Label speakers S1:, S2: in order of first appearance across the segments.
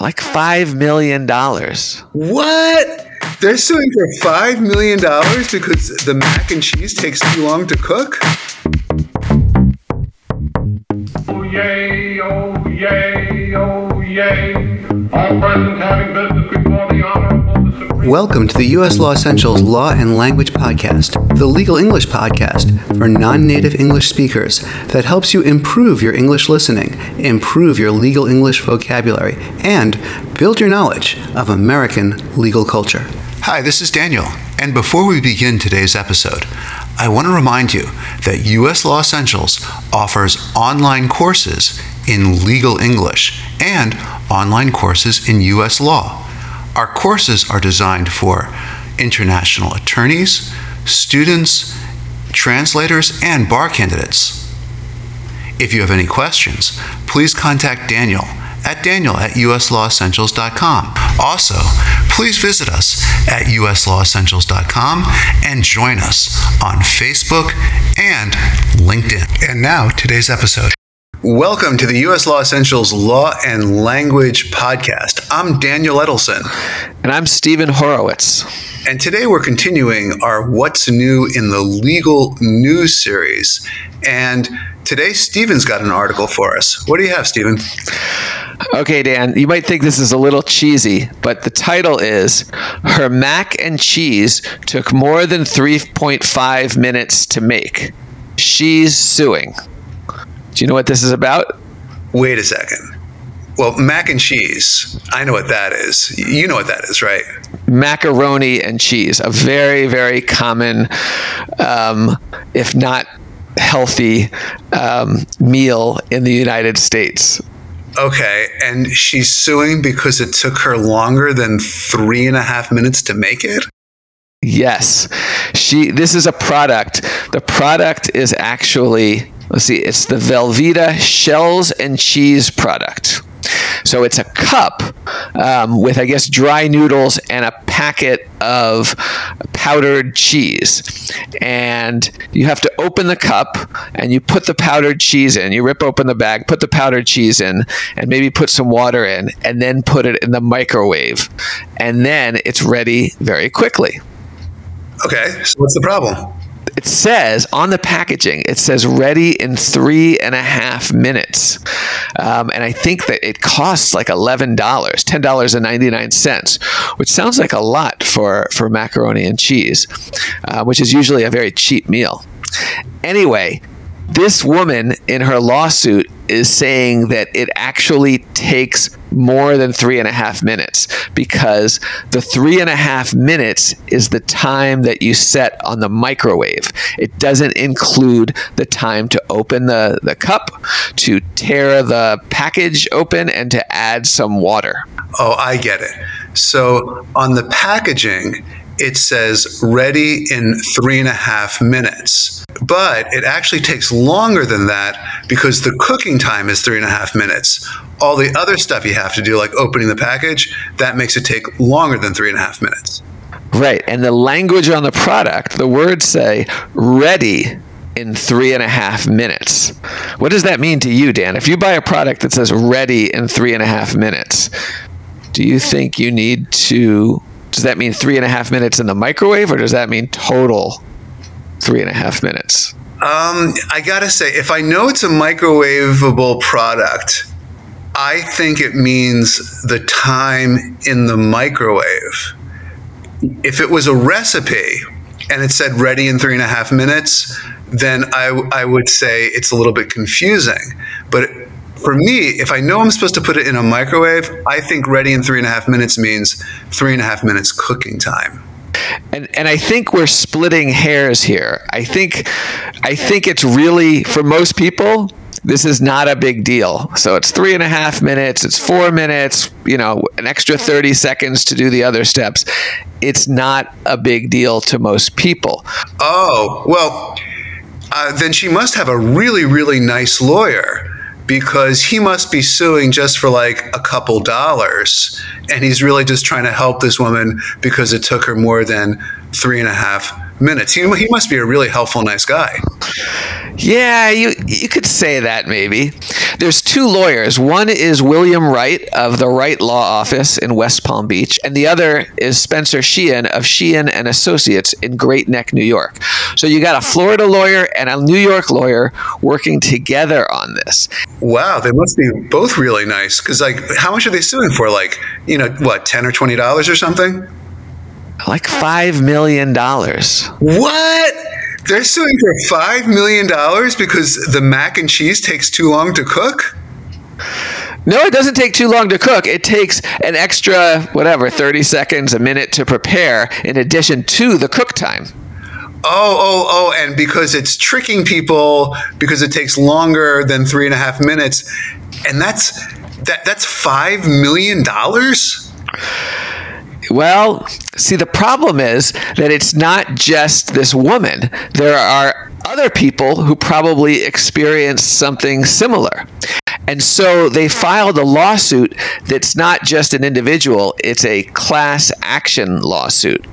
S1: Like $5 million.
S2: What? They're suing for $5 million because the mac and cheese takes too long to cook?
S3: Oh yay, oh yay, oh yay. All present having business before
S2: Welcome to the U.S. Law Essentials Law and Language Podcast, the legal English podcast for non native English speakers that helps you improve your English listening, improve your legal English vocabulary, and build your knowledge of American legal culture. Hi, this is Daniel, and before we begin today's episode, I want to remind you that U.S. Law Essentials offers online courses in legal English and online courses in U.S. law. Our courses are designed for international attorneys, students, translators, and bar candidates. If you have any questions, please contact Daniel at daniel at uslawessentials.com. Also, please visit us at uslawessentials.com and join us on Facebook and LinkedIn. And now, today's episode. Welcome to the U.S. Law Essentials Law and Language Podcast. I'm Daniel Edelson.
S1: And I'm Stephen Horowitz.
S2: And today we're continuing our What's New in the Legal News series. And today Stephen's got an article for us. What do you have, Stephen?
S1: Okay, Dan, you might think this is a little cheesy, but the title is Her Mac and Cheese Took More Than 3.5 Minutes to Make. She's Suing. Do you know what this is about?
S2: Wait a second. Well, mac and cheese, I know what that is. You know what that is, right?
S1: Macaroni and cheese, a very, very common, um, if not healthy, um, meal in the United States.
S2: Okay, and she's suing because it took her longer than three and a half minutes to make it?
S1: Yes. She this is a product. The product is actually let's see, it's the Velveeta shells and cheese product. So it's a cup um, with, I guess, dry noodles and a packet of powdered cheese. And you have to open the cup and you put the powdered cheese in. You rip open the bag, put the powdered cheese in, and maybe put some water in, and then put it in the microwave. And then it's ready very quickly.
S2: Okay, so what's the problem?
S1: It says on the packaging, it says ready in three and a half minutes. Um, and I think that it costs like $11, $10.99, which sounds like a lot for, for macaroni and cheese, uh, which is usually a very cheap meal. Anyway, this woman in her lawsuit is saying that it actually takes more than three and a half minutes because the three and a half minutes is the time that you set on the microwave. It doesn't include the time to open the, the cup, to tear the package open, and to add some water.
S2: Oh, I get it. So on the packaging, it says ready in three and a half minutes. But it actually takes longer than that because the cooking time is three and a half minutes. All the other stuff you have to do, like opening the package, that makes it take longer than three and a half minutes.
S1: Right. And the language on the product, the words say ready in three and a half minutes. What does that mean to you, Dan? If you buy a product that says ready in three and a half minutes, do you think you need to does that mean three and a half minutes in the microwave, or does that mean total three and a half minutes?
S2: Um, I gotta say, if I know it's a microwavable product, I think it means the time in the microwave. If it was a recipe and it said ready in three and a half minutes, then I, I would say it's a little bit confusing. But for me, if I know I'm supposed to put it in a microwave, I think ready in three and a half minutes means three and a half minutes cooking time.
S1: And and I think we're splitting hairs here. I think I think it's really for most people this is not a big deal. So it's three and a half minutes, it's four minutes, you know, an extra 30 seconds to do the other steps. It's not a big deal to most people.
S2: Oh, well, uh, then she must have a really, really nice lawyer because he must be suing just for like a couple dollars. And he's really just trying to help this woman because it took her more than three and a half minutes. He, he must be a really helpful, nice guy.
S1: Yeah, you you could say that maybe. There's two lawyers. One is William Wright of the Wright Law Office in West Palm Beach, and the other is Spencer Sheehan of Sheehan and Associates in Great Neck, New York. So you got a Florida lawyer and a New York lawyer working together on this.
S2: Wow, they must be both really nice. Because like, how much are they suing for? Like, you know, what, ten or twenty dollars or something?
S1: Like five million dollars.
S2: What? They're suing for five million dollars because the mac and cheese takes too long to cook.
S1: No, it doesn't take too long to cook. It takes an extra, whatever, 30 seconds, a minute to prepare in addition to the cook time.
S2: Oh, oh, oh, and because it's tricking people because it takes longer than three and a half minutes. And that's that that's five million dollars?
S1: Well, see, the problem is that it's not just this woman. There are other people who probably experienced something similar. And so they filed a lawsuit that's not just an individual, it's a class action lawsuit.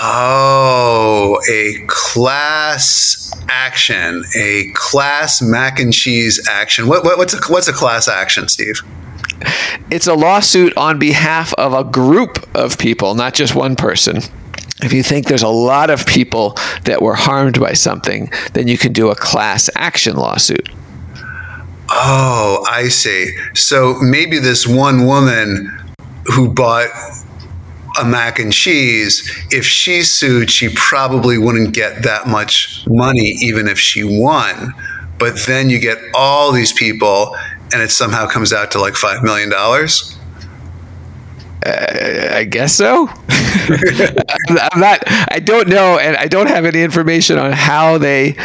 S2: Oh, a class action, a class mac and cheese action. What, what, what's a what's a class action, Steve?
S1: It's a lawsuit on behalf of a group of people, not just one person. If you think there's a lot of people that were harmed by something, then you can do a class action lawsuit.
S2: Oh, I see. So maybe this one woman who bought a mac and cheese, if she sued, she probably wouldn't get that much money, even if she won. But then you get all these people, and it somehow comes out to like $5 million.
S1: Uh, I guess so. I'm not. I don't know, and I don't have any information on how they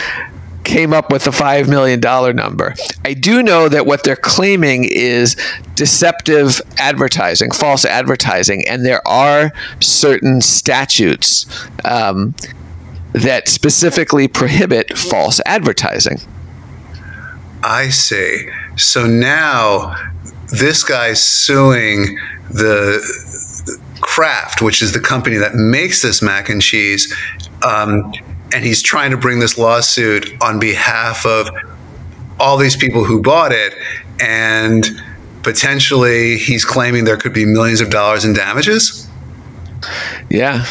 S1: came up with the $5 million number. I do know that what they're claiming is deceptive advertising, false advertising, and there are certain statutes um, that specifically prohibit false advertising.
S2: I see. So now this guy's suing the Kraft, which is the company that makes this mac and cheese, um, and he's trying to bring this lawsuit on behalf of all these people who bought it, and potentially he's claiming there could be millions of dollars in damages.
S1: Yeah,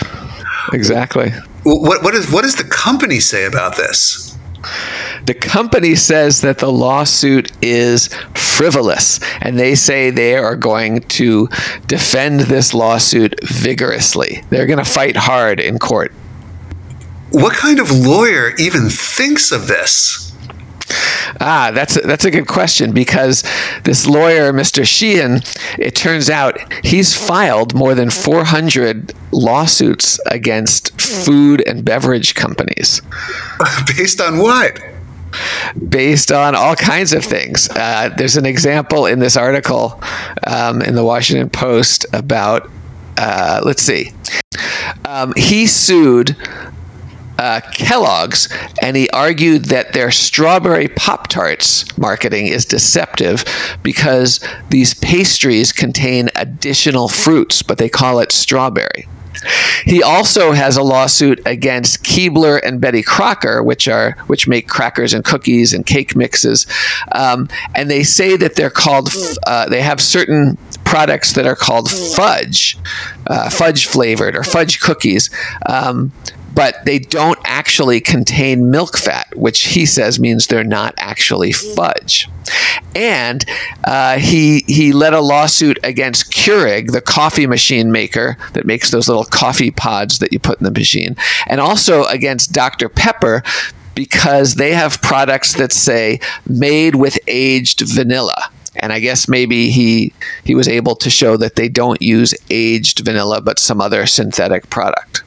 S1: exactly.
S2: What what is what does the company say about this?
S1: The company says that the lawsuit is frivolous, and they say they are going to defend this lawsuit vigorously. They're going to fight hard in court.
S2: What kind of lawyer even thinks of this?
S1: Ah, that's a, that's a good question because this lawyer, Mr. Sheehan, it turns out he's filed more than 400 lawsuits against food and beverage companies.
S2: Based on what?
S1: based on all kinds of things. Uh, there's an example in this article um, in the Washington Post about, uh, let's see, um, he sued. Uh, Kellogg's, and he argued that their strawberry Pop Tarts marketing is deceptive because these pastries contain additional fruits, but they call it strawberry. He also has a lawsuit against Keebler and Betty Crocker, which are which make crackers and cookies and cake mixes, um, and they say that they're called. Uh, they have certain products that are called fudge, uh, fudge flavored or fudge cookies. Um, but they don't actually contain milk fat, which he says means they're not actually fudge. And uh, he he led a lawsuit against Keurig, the coffee machine maker that makes those little coffee pods that you put in the machine, and also against Dr Pepper because they have products that say made with aged vanilla and I guess maybe he he was able to show that they don't use aged vanilla but some other synthetic product.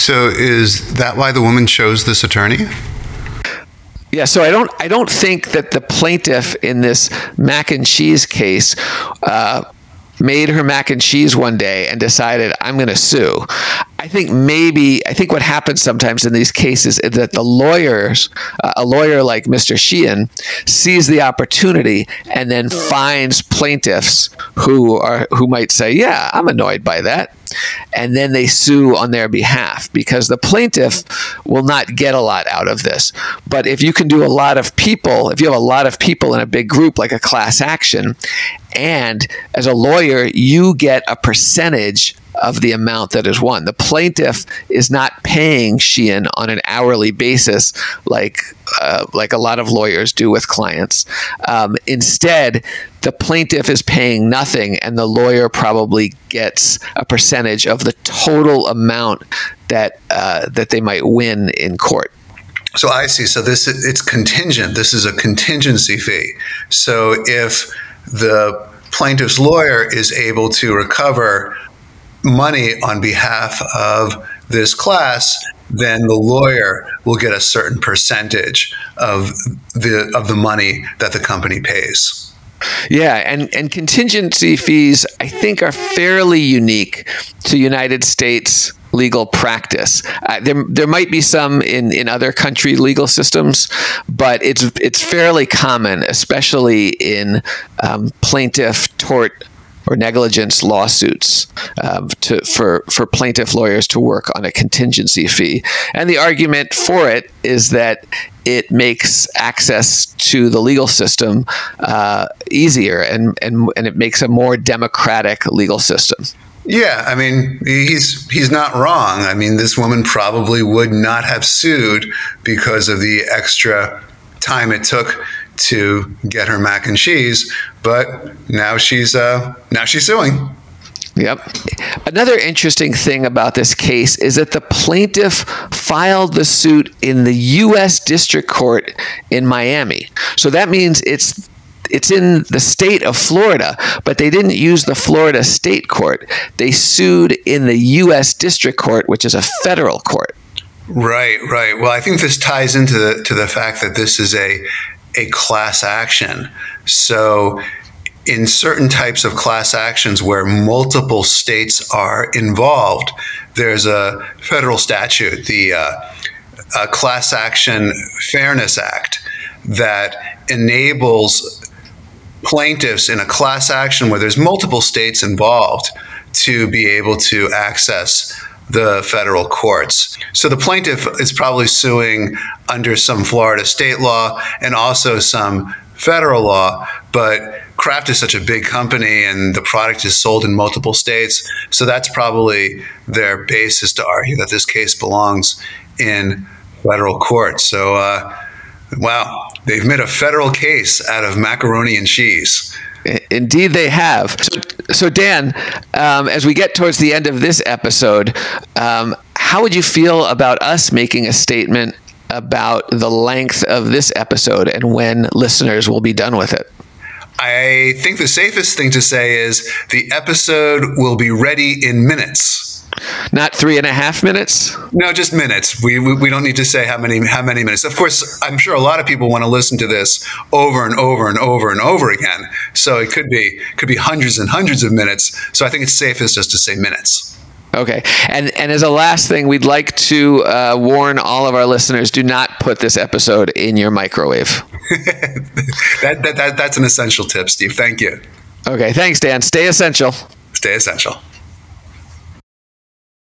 S2: So is that why the woman chose this attorney?
S1: Yeah, so I don't I don't think that the plaintiff in this mac and cheese case uh, made her mac and cheese one day and decided I'm going to sue. I think maybe I think what happens sometimes in these cases is that the lawyers, uh, a lawyer like Mr. Sheehan, sees the opportunity and then finds plaintiffs who are who might say, "Yeah, I'm annoyed by that," and then they sue on their behalf because the plaintiff will not get a lot out of this. But if you can do a lot of people, if you have a lot of people in a big group like a class action, and as a lawyer, you get a percentage of the amount that is won. The plaintiff is not paying Sheehan on an hourly basis like uh, like a lot of lawyers do with clients. Um, instead, the plaintiff is paying nothing, and the lawyer probably gets a percentage of the total amount that uh, that they might win in court.
S2: So I see. So this it's contingent. This is a contingency fee. So if the plaintiff's lawyer is able to recover money on behalf of this class, then the lawyer will get a certain percentage of the of the money that the company pays.
S1: Yeah, and, and contingency fees, I think, are fairly unique to United States legal practice. Uh, there, there might be some in, in other country legal systems, but it's it's fairly common, especially in um, plaintiff tort or negligence lawsuits um, to, for, for plaintiff lawyers to work on a contingency fee. And the argument for it is that it makes access to the legal system uh, easier and, and, and it makes a more democratic legal system.
S2: Yeah, I mean, he's he's not wrong. I mean, this woman probably would not have sued because of the extra time it took to get her mac and cheese, but now she's uh, now she's suing.
S1: Yep. Another interesting thing about this case is that the plaintiff filed the suit in the U.S. District Court in Miami. So that means it's it's in the state of Florida, but they didn't use the Florida State Court. They sued in the U.S. District Court, which is a federal court.
S2: Right, right. Well, I think this ties into the to the fact that this is a a class action. So, in certain types of class actions where multiple states are involved, there's a federal statute, the uh, Class Action Fairness Act, that enables plaintiffs in a class action where there's multiple states involved to be able to access the federal courts. So the plaintiff is probably suing under some Florida state law and also some federal law, but Kraft is such a big company and the product is sold in multiple states. So that's probably their basis to argue that this case belongs in federal court. So, uh, wow, they've made a federal case out of macaroni and cheese.
S1: Indeed, they have. So, so Dan, um, as we get towards the end of this episode, um, how would you feel about us making a statement about the length of this episode and when listeners will be done with it?
S2: I think the safest thing to say is the episode will be ready in minutes.
S1: Not three and a half minutes.
S2: No, just minutes. We, we, we don't need to say how many how many minutes. Of course, I'm sure a lot of people want to listen to this over and over and over and over again. So it could be could be hundreds and hundreds of minutes. So I think it's safest just to say minutes.
S1: Okay, and and as a last thing, we'd like to uh, warn all of our listeners: do not put this episode in your microwave.
S2: that, that, that that's an essential tip, Steve. Thank you.
S1: Okay, thanks, Dan. Stay essential.
S2: Stay essential.